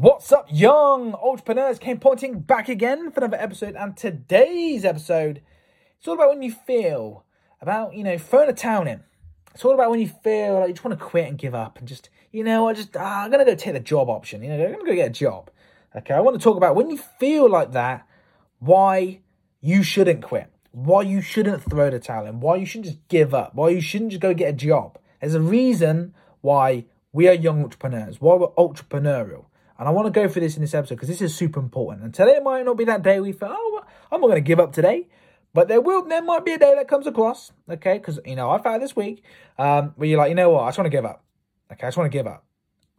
What's up, young entrepreneurs? Kane Pointing back again for another episode. And today's episode, it's all about when you feel about, you know, throwing a towel in. It's all about when you feel like you just want to quit and give up and just, you know, I just, ah, I'm to go take the job option. You know, I'm to go get a job. Okay, I want to talk about when you feel like that, why you shouldn't quit, why you shouldn't throw the towel in, why you shouldn't just give up, why you shouldn't just go get a job. There's a reason why we are young entrepreneurs, why we're entrepreneurial. And I want to go through this in this episode because this is super important. And today might not be that day we feel, oh, I'm not going to give up today. But there will, there might be a day that comes across, okay? Because, you know, I found this week um, where you're like, you know what, I just want to give up. Okay, I just want to give up.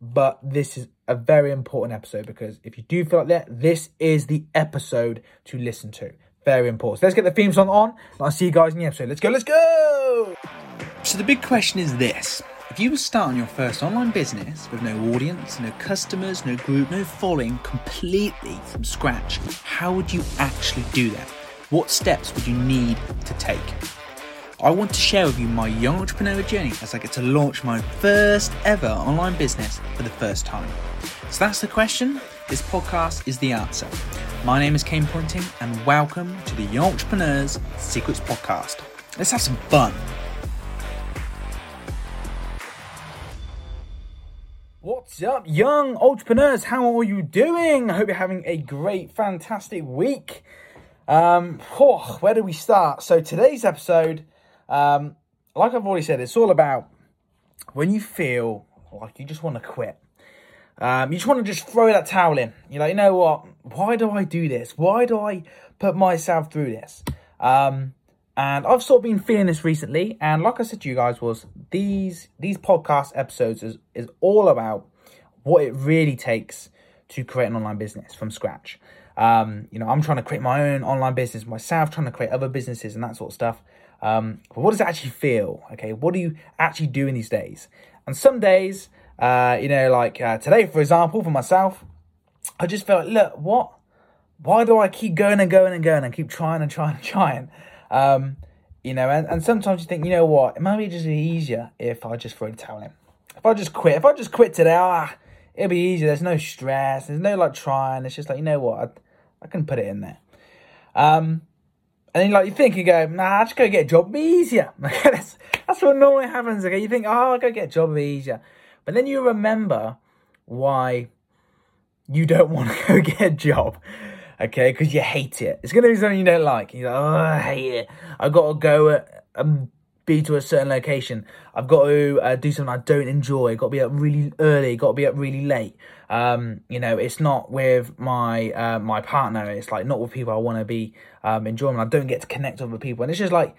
But this is a very important episode because if you do feel like that, this is the episode to listen to. Very important. So let's get the theme song on. I'll see you guys in the episode. Let's go, let's go! So the big question is this. If you were starting your first online business with no audience, no customers, no group, no following, completely from scratch, how would you actually do that? What steps would you need to take? I want to share with you my young entrepreneur journey as I get to launch my first ever online business for the first time. So that's the question. This podcast is the answer. My name is Kane Pointing, and welcome to the Young Entrepreneurs Secrets Podcast. Let's have some fun. Up, young entrepreneurs? How are you doing? I hope you're having a great, fantastic week. Um, oh, where do we start? So today's episode, um, like I've already said, it's all about when you feel like you just want to quit. Um, you just want to just throw that towel in. You're like, you know what? Why do I do this? Why do I put myself through this? Um, and I've sort of been feeling this recently. And like I said to you guys, was these these podcast episodes is, is all about what it really takes to create an online business from scratch. Um, you know, I'm trying to create my own online business myself, trying to create other businesses and that sort of stuff. Um, but what does it actually feel? Okay, what are you actually doing these days? And some days, uh, you know, like uh, today, for example, for myself, I just felt, like, look, what? Why do I keep going and going and going and keep trying and trying and trying? Um, you know, and, and sometimes you think, you know what, it might be just easier if I just throw the towel in. If I just quit, if I just quit today, ah, it'll be easier. There's no stress. There's no like trying. It's just like, you know what, I, I can put it in there. Um, and then like you think, you go, nah, I just go get a job, be easier. that's, that's what normally happens. Okay, you think, oh, I'll go get a job, be easier. But then you remember why you don't want to go get a job okay? Because you hate it. It's to be something you don't like. You're like, oh, I hate it. I've got to go and um, be to a certain location. I've got to uh, do something I don't enjoy. Got to be up really early. Got to be up really late. Um, you know, it's not with my uh, my partner. It's like not with people I want to be um, enjoying. I don't get to connect with other people, and it's just like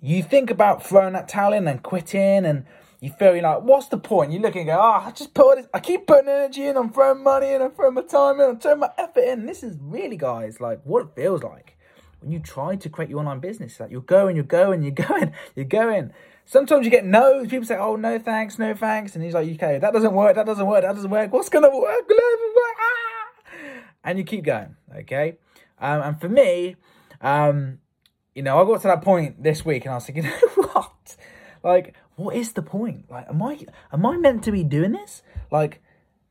you think about throwing that towel in and quitting and you feel you're like, what's the point? You look and go, ah, oh, I just put this, I keep putting energy in, I'm throwing money in, I'm throwing my time in, I'm throwing my effort in. This is really, guys, like what it feels like when you try to create your online business. Like you're going, you're going, you're going, you're going. Sometimes you get no. People say, oh, no thanks, no thanks. And he's like, okay, that doesn't work, that doesn't work, that doesn't work. What's to work? Ah! And you keep going, okay? Um, and for me, um, you know, I got to that point this week and I was thinking, you know what? Like, what is the point? Like, am I am I meant to be doing this? Like,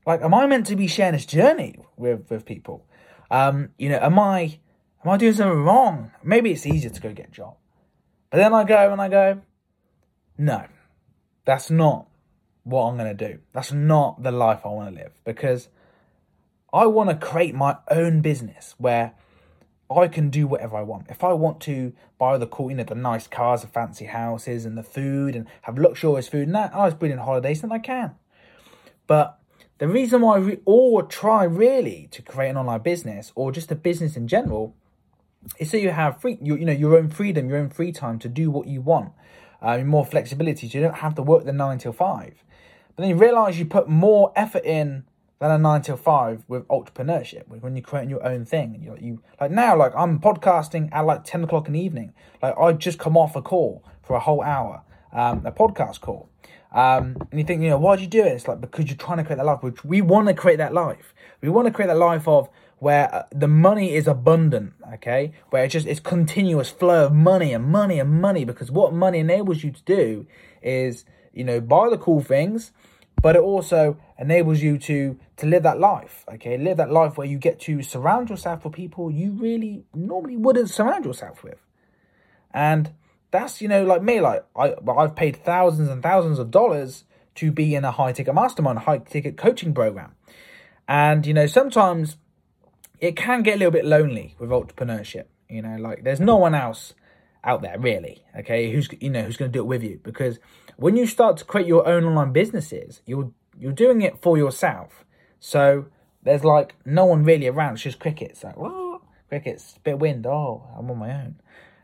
like, am I meant to be sharing this journey with with people? Um, you know, am I am I doing something wrong? Maybe it's easier to go get a job, but then I go and I go, no, that's not what I'm going to do. That's not the life I want to live because I want to create my own business where I can do whatever I want. If I want to buy the cool, you know, the nice cars, the fancy houses, and the food, and have luxurious food, and that nice brilliant holidays, then I can. But the reason why we all try really to create an online business or just a business in general is so you have free, you, you know, your own freedom, your own free time to do what you want, uh, more flexibility. So you don't have to work the nine till five. But then you realize you put more effort in than a nine till five with entrepreneurship, when you're creating your own thing. You, you like now, like I'm podcasting at like ten o'clock in the evening. Like I just come off a call for a whole hour, um, a podcast call. Um, and you think, you know, why do you do it? It's like because you're trying to create that life, which we want to create that life. We want to create that life of where uh, the money is abundant, okay? Where it's just it's continuous flow of money and money and money. Because what money enables you to do is, you know, buy the cool things, but it also enables you to to live that life. Okay, live that life where you get to surround yourself with people you really normally wouldn't surround yourself with, and that's you know like me, like I I've paid thousands and thousands of dollars to be in a high ticket mastermind, high ticket coaching program, and you know sometimes it can get a little bit lonely with entrepreneurship. You know, like there's no one else out there really, okay, who's you know who's going to do it with you because when you start to create your own online businesses, you're you're doing it for yourself. So there's like no one really around. It's just crickets. Like? Crickets, bit of wind. Oh, I'm on my own,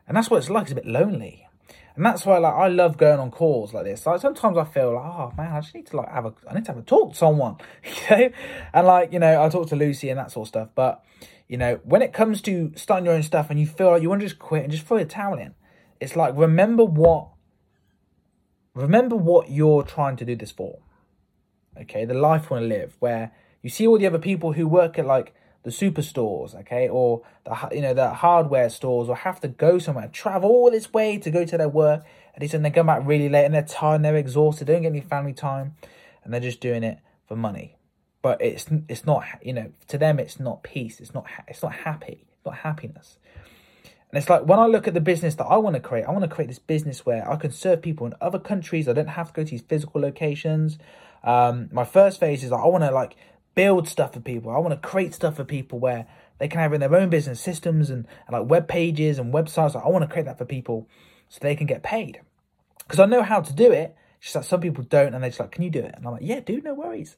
and that's what it's like. It's a bit lonely, and that's why like I love going on calls like this. Like sometimes I feel like, oh man, I just need to like have a, I need to have a talk to someone, you know, and like you know I talk to Lucy and that sort of stuff. But you know when it comes to starting your own stuff and you feel like you want to just quit and just throw your towel in, it's like remember what remember what you're trying to do this for. Okay, the life you want to live, where you see all the other people who work at like the superstores, okay, or the you know the hardware stores, or have to go somewhere, travel all this way to go to their work, and then they come back really late and they're tired, and they're exhausted, they don't get any family time, and they're just doing it for money. But it's it's not you know to them it's not peace, it's not it's not happy, it's not happiness. And it's like when I look at the business that I want to create, I want to create this business where I can serve people in other countries. I don't have to go to these physical locations. Um, my first phase is like I want to like build stuff for people. I want to create stuff for people where they can have in their own business systems and, and like web pages and websites. Like I want to create that for people so they can get paid because I know how to do it. Just that some people don't, and they're just like, "Can you do it?" And I'm like, "Yeah, dude, no worries."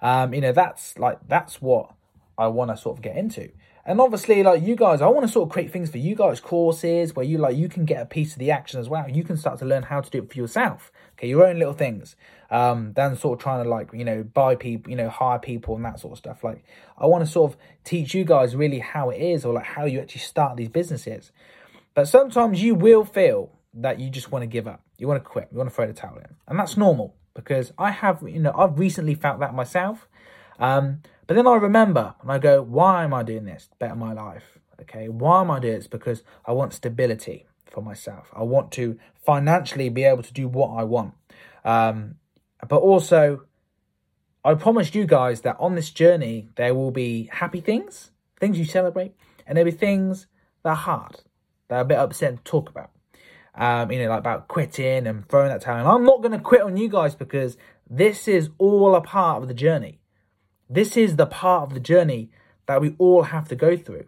Um, you know, that's like that's what I want to sort of get into. And obviously, like you guys, I want to sort of create things for you guys, courses where you like you can get a piece of the action as well. You can start to learn how to do it for yourself. Okay, your own little things. Um, than sort of trying to like you know buy people, you know, hire people and that sort of stuff. Like I want to sort of teach you guys really how it is or like how you actually start these businesses. But sometimes you will feel that you just want to give up. You want to quit. You want to throw the towel in, and that's normal because I have you know I've recently felt that myself. Um, but then I remember and I go, why am I doing this? Better my life. Okay, why am I doing this? Because I want stability for myself. I want to financially be able to do what I want. Um, but also, I promised you guys that on this journey, there will be happy things, things you celebrate, and there'll be things that are hard, that are a bit upset to talk about. Um, you know, like about quitting and throwing that towel. And I'm not going to quit on you guys because this is all a part of the journey. This is the part of the journey that we all have to go through.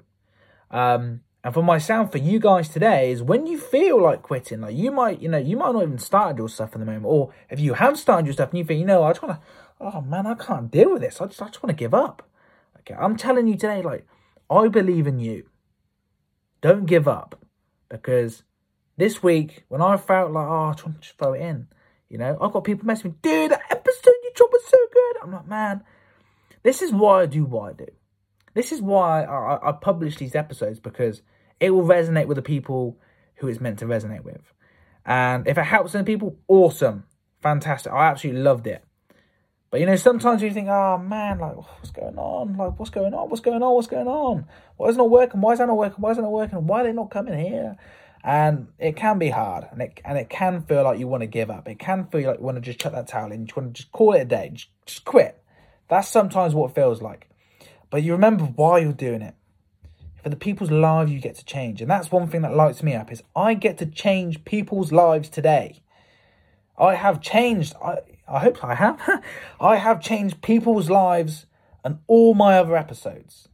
Um, and for myself, for you guys today, is when you feel like quitting, like you might, you know, you might not even started your stuff in the moment, or if you have started your stuff and you think, you know, I just want to, oh man, I can't deal with this. I just, I just want to give up. Okay, I'm telling you today, like, I believe in you. Don't give up, because this week when I felt like, oh, I just want to throw it in, you know, I've got people messaging me, dude, that episode you dropped was so good. I'm like, man this is why I do what I do. This is why I, I publish these episodes because it will resonate with the people who it's meant to resonate with. And if it helps some people, awesome, fantastic. I absolutely loved it. But you know, sometimes you think, oh man, like oh, what's going on? Like what's going on? What's going on? What's going on? Why is it not working? Why is that not working? Why is it not working? Why are they not coming here? And it can be hard, and it and it can feel like you want to give up. It can feel like you want to just chuck that towel in. You want to just call it a day, just, just quit. That's sometimes what it feels like. But you remember why you're doing it. For the people's lives you get to change. And that's one thing that lights me up is I get to change people's lives today. I have changed I I hope I have. I have changed people's lives and all my other episodes.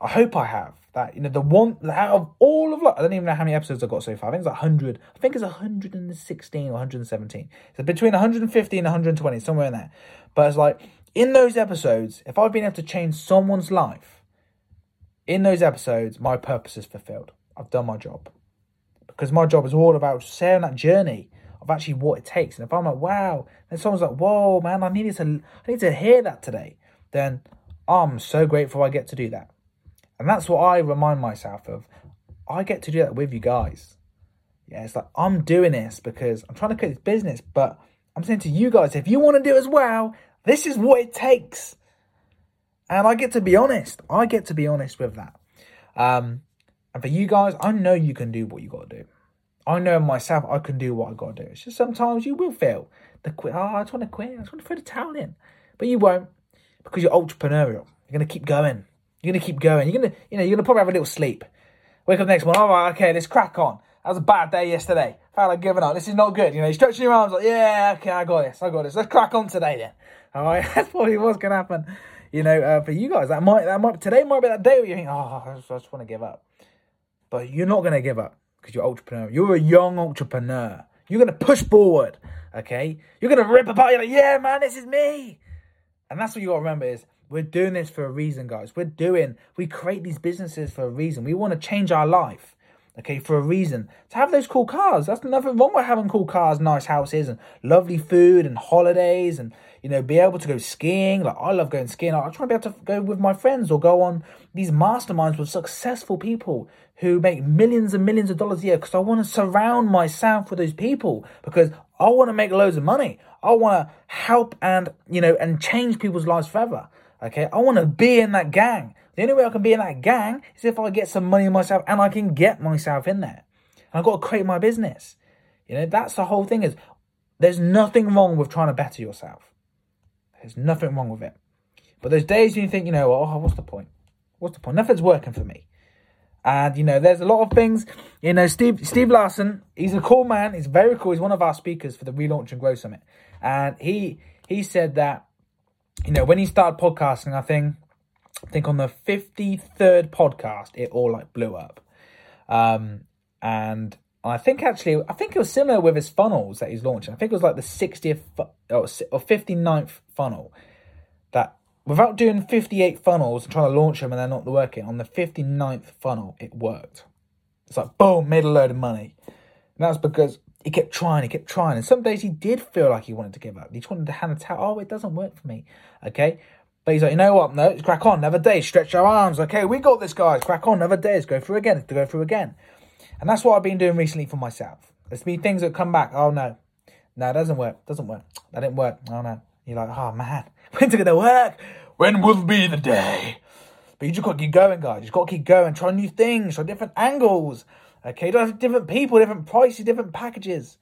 I hope I have. That you know the one out of all of like, I don't even know how many episodes I've got so far. I think it's like hundred. I think it's hundred and sixteen or hundred and seventeen. So between one hundred and fifty and one hundred and twenty, somewhere in there. But it's like in those episodes, if I've been able to change someone's life, in those episodes, my purpose is fulfilled. I've done my job. Because my job is all about sharing that journey of actually what it takes. And if I'm like, wow, and someone's like, whoa, man, I needed to I need to hear that today, then I'm so grateful I get to do that. And that's what I remind myself of. I get to do that with you guys. Yeah, it's like I'm doing this because I'm trying to create this business, but I'm saying to you guys, if you want to do it as well, this is what it takes. And I get to be honest. I get to be honest with that. Um, and for you guys, I know you can do what you got to do. I know myself, I can do what I got to do. It's just sometimes you will feel the quit. Oh, I just want to quit. I just want to throw the towel in. but you won't because you're entrepreneurial. You're gonna keep going. You're gonna keep going. You're gonna, you know, you're gonna probably have a little sleep. Wake up next morning. All right, okay, let's crack on. That was a bad day yesterday. Felt like giving up. This is not good. You know, you're stretching your arms like, yeah, okay, I got this. I got this. Let's crack on today then. All right, that's probably what's gonna happen. You know, uh, for you guys, that might, that might, today might be that day where you think, oh, I just, I just want to give up. But you're not gonna give up because you're entrepreneur. You're a young entrepreneur. You're gonna push forward. Okay, you're gonna rip apart. You're like, yeah, man, this is me. And that's what you gotta remember is we're doing this for a reason, guys. We're doing, we create these businesses for a reason. We want to change our life, okay, for a reason. To have those cool cars, that's nothing wrong with having cool cars, nice houses, and lovely food and holidays, and you know, be able to go skiing. Like I love going skiing. I try to be able to go with my friends or go on these masterminds with successful people who make millions and millions of dollars a year because I want to surround myself with those people because I want to make loads of money. I want to help and you know and change people's lives forever. Okay, I want to be in that gang. The only way I can be in that gang is if I get some money myself and I can get myself in there. And I've got to create my business. You know, that's the whole thing is there's nothing wrong with trying to better yourself. There's nothing wrong with it. But those days when you think, you know, oh, what's the point? What's the point? Nothing's working for me. And you know, there's a lot of things. You know, Steve Steve Larsen, he's a cool man. He's very cool. He's one of our speakers for the Relaunch and Grow Summit. And he he said that you know, when he started podcasting, I think, I think on the 53rd podcast, it all like blew up. Um, and I think actually, I think it was similar with his funnels that he's launching. I think it was like the 60th or 59th funnel that without doing 58 funnels and trying to launch them and they're not working, on the 59th funnel, it worked. It's like, boom, made a load of money. And that's because he kept trying, he kept trying. And some days he did feel like he wanted to give up. He just wanted to hand the towel. Oh, it doesn't work for me. Okay. But he's like, you know what? No, it's crack on. Another day. Stretch our arms. Okay, we got this, guys. Crack on. Another day. Let's go through again. To go through again. And that's what I've been doing recently for myself. There's been things that come back. Oh, no. No, it doesn't work. Doesn't work. That didn't work. Oh, no. You're like, oh, man. When's it to work? When will be the day? But you just got to keep going, guys. You just got to keep going. Try new things. Try different angles. Okay, you don't have different people, different prices, different packages.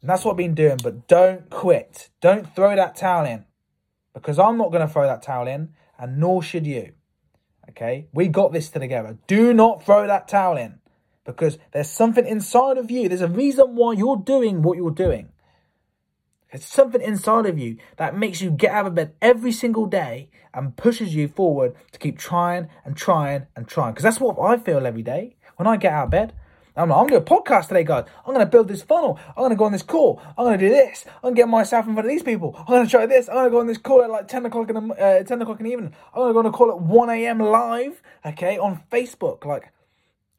And that's what I've been doing. But don't quit. Don't throw that towel in. Because I'm not to throw that towel in, and nor should you. Okay? We got this together. Do not throw that towel in. Because there's something inside of you. There's a reason why you're doing what you're doing. There's something inside of you that makes you get out of bed every single day and pushes you forward to keep trying and trying and trying. Because that's what I feel every day when I get out of bed. I'm like, I'm going to podcast today, guys. I'm going to build this funnel. I'm going to go on this call. I'm going to do this. I'm going to get myself in front of these people. I'm going to try this. I'm going to go on this call at like 10 o'clock in the, uh, 10 o'clock in the evening. I'm going to go on a call at 1 a.m. live, okay, on Facebook. Like,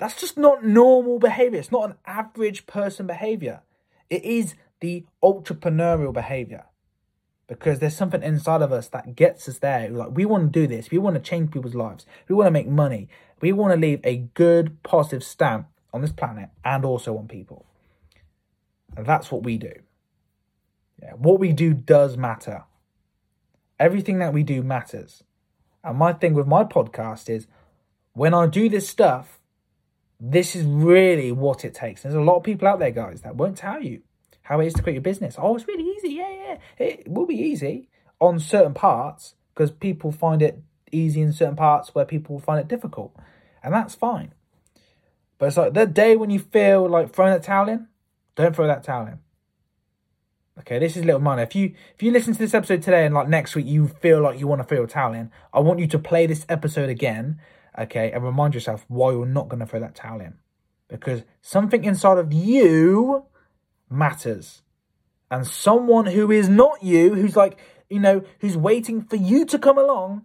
that's just not normal behavior. It's not an average person behavior. It is the entrepreneurial behavior because there's something inside of us that gets us there. Like we want to do this. We want to change people's lives. We want to make money. We want to leave a good positive stamp on this planet and also on people. And that's what we do. Yeah, what we do does matter. Everything that we do matters. And my thing with my podcast is when I do this stuff, this is really what it takes. There's a lot of people out there, guys, that won't tell you how it is to create your business. Oh, it's really easy. Yeah, yeah. It will be easy on certain parts because people find it easy in certain parts where people find it difficult. And that's fine. But it's like the day when you feel like throwing that towel in, don't throw that towel in. Okay, this is little money. If you if you listen to this episode today and like next week you feel like you want to throw a towel in, I want you to play this episode again, okay, and remind yourself why you're not going to throw that towel in, because something inside of you matters, and someone who is not you, who's like you know, who's waiting for you to come along,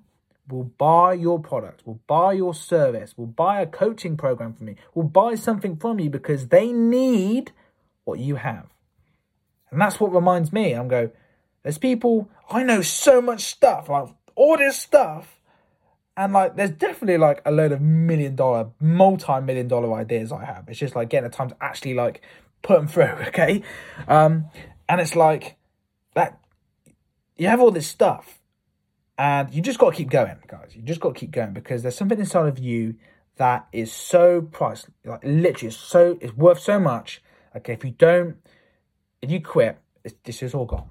will buy your product, will buy your service, will buy a coaching program from you, will buy something from you because they need what you have. And that's what reminds me. I'm go, there's people, I know so much stuff, like all this stuff. And like, there's definitely like a load of million dollar, multi million dollar ideas I have. It's just like getting the time to actually like put them through, okay? Um, and it's like that, you have all this stuff and you just got to keep going, guys. You just got to keep going because there's something inside of you that is so priceless, like literally, it's so it's worth so much. Okay, if you don't, if you quit, it's, this is all gone.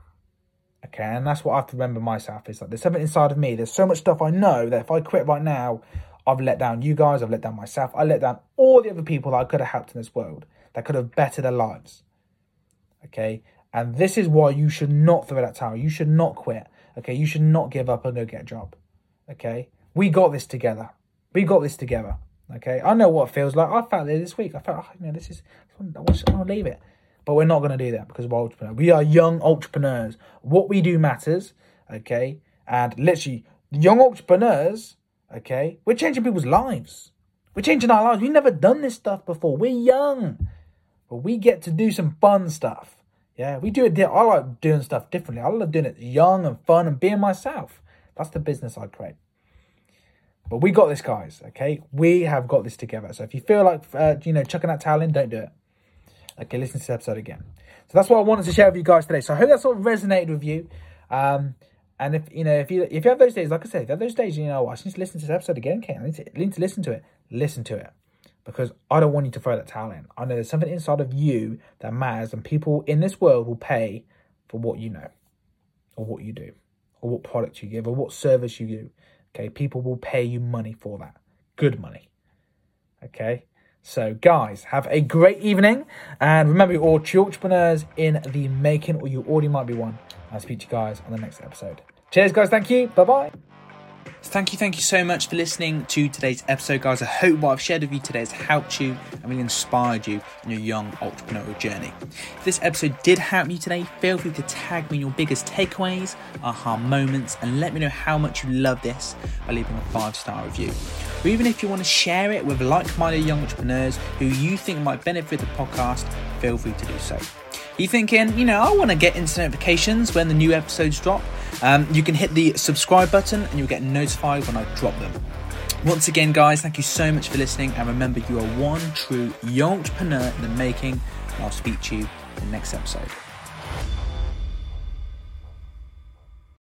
Okay, and that's what I have to remember myself is like there's something inside of me. There's so much stuff I know that if I quit right now, I've let down you guys, I've let down myself, I let down all the other people that I could have helped in this world that could have bettered their lives. Okay, and this is why you should not throw that towel. You should not quit. Okay, you should not give up and go get a job. Okay, we got this together. We got this together. Okay, I know what it feels like. I felt it this week. I felt, oh, you know, this is, I want to leave it. But we're not going to do that because we're entrepreneurs. We are young entrepreneurs. What we do matters. Okay, and literally, young entrepreneurs. Okay, we're changing people's lives. We're changing our lives. We've never done this stuff before. We're young, but we get to do some fun stuff. Yeah, we do it. I like doing stuff differently. I love doing it young and fun and being myself. That's the business I create. But we got this, guys. Okay, we have got this together. So if you feel like uh, you know chucking that towel in, don't do it. Okay, listen to this episode again. So that's what I wanted to share with you guys today. So I hope that sort of resonated with you. Um, and if you know if you if you have those days, like I said, if you have those days, you know, I just need to listen to this episode again. Okay, I need to, need to listen to it. Listen to it because I don't want you to throw that towel in. I know there's something inside of you that matters, and people in this world will pay for what you know, or what you do, or what product you give, or what service you do. Okay, people will pay you money for that. Good money. Okay, so guys, have a great evening, and remember, you're all entrepreneurs in the making, or you already might be one. I'll speak to you guys on the next episode. Cheers, guys. Thank you. Bye bye. Thank you, thank you so much for listening to today's episode, guys. I hope what I've shared with you today has helped you and really inspired you in your young entrepreneurial journey. If this episode did help you today, feel free to tag me in your biggest takeaways, aha moments, and let me know how much you love this by leaving a five star review. Or even if you want to share it with like minded young entrepreneurs who you think might benefit the podcast, feel free to do so. You thinking, you know, I want to get instant notifications when the new episodes drop? Um, you can hit the subscribe button and you'll get notified when I drop them. Once again, guys, thank you so much for listening. And remember, you are one true young entrepreneur in the making. And I'll speak to you in the next episode.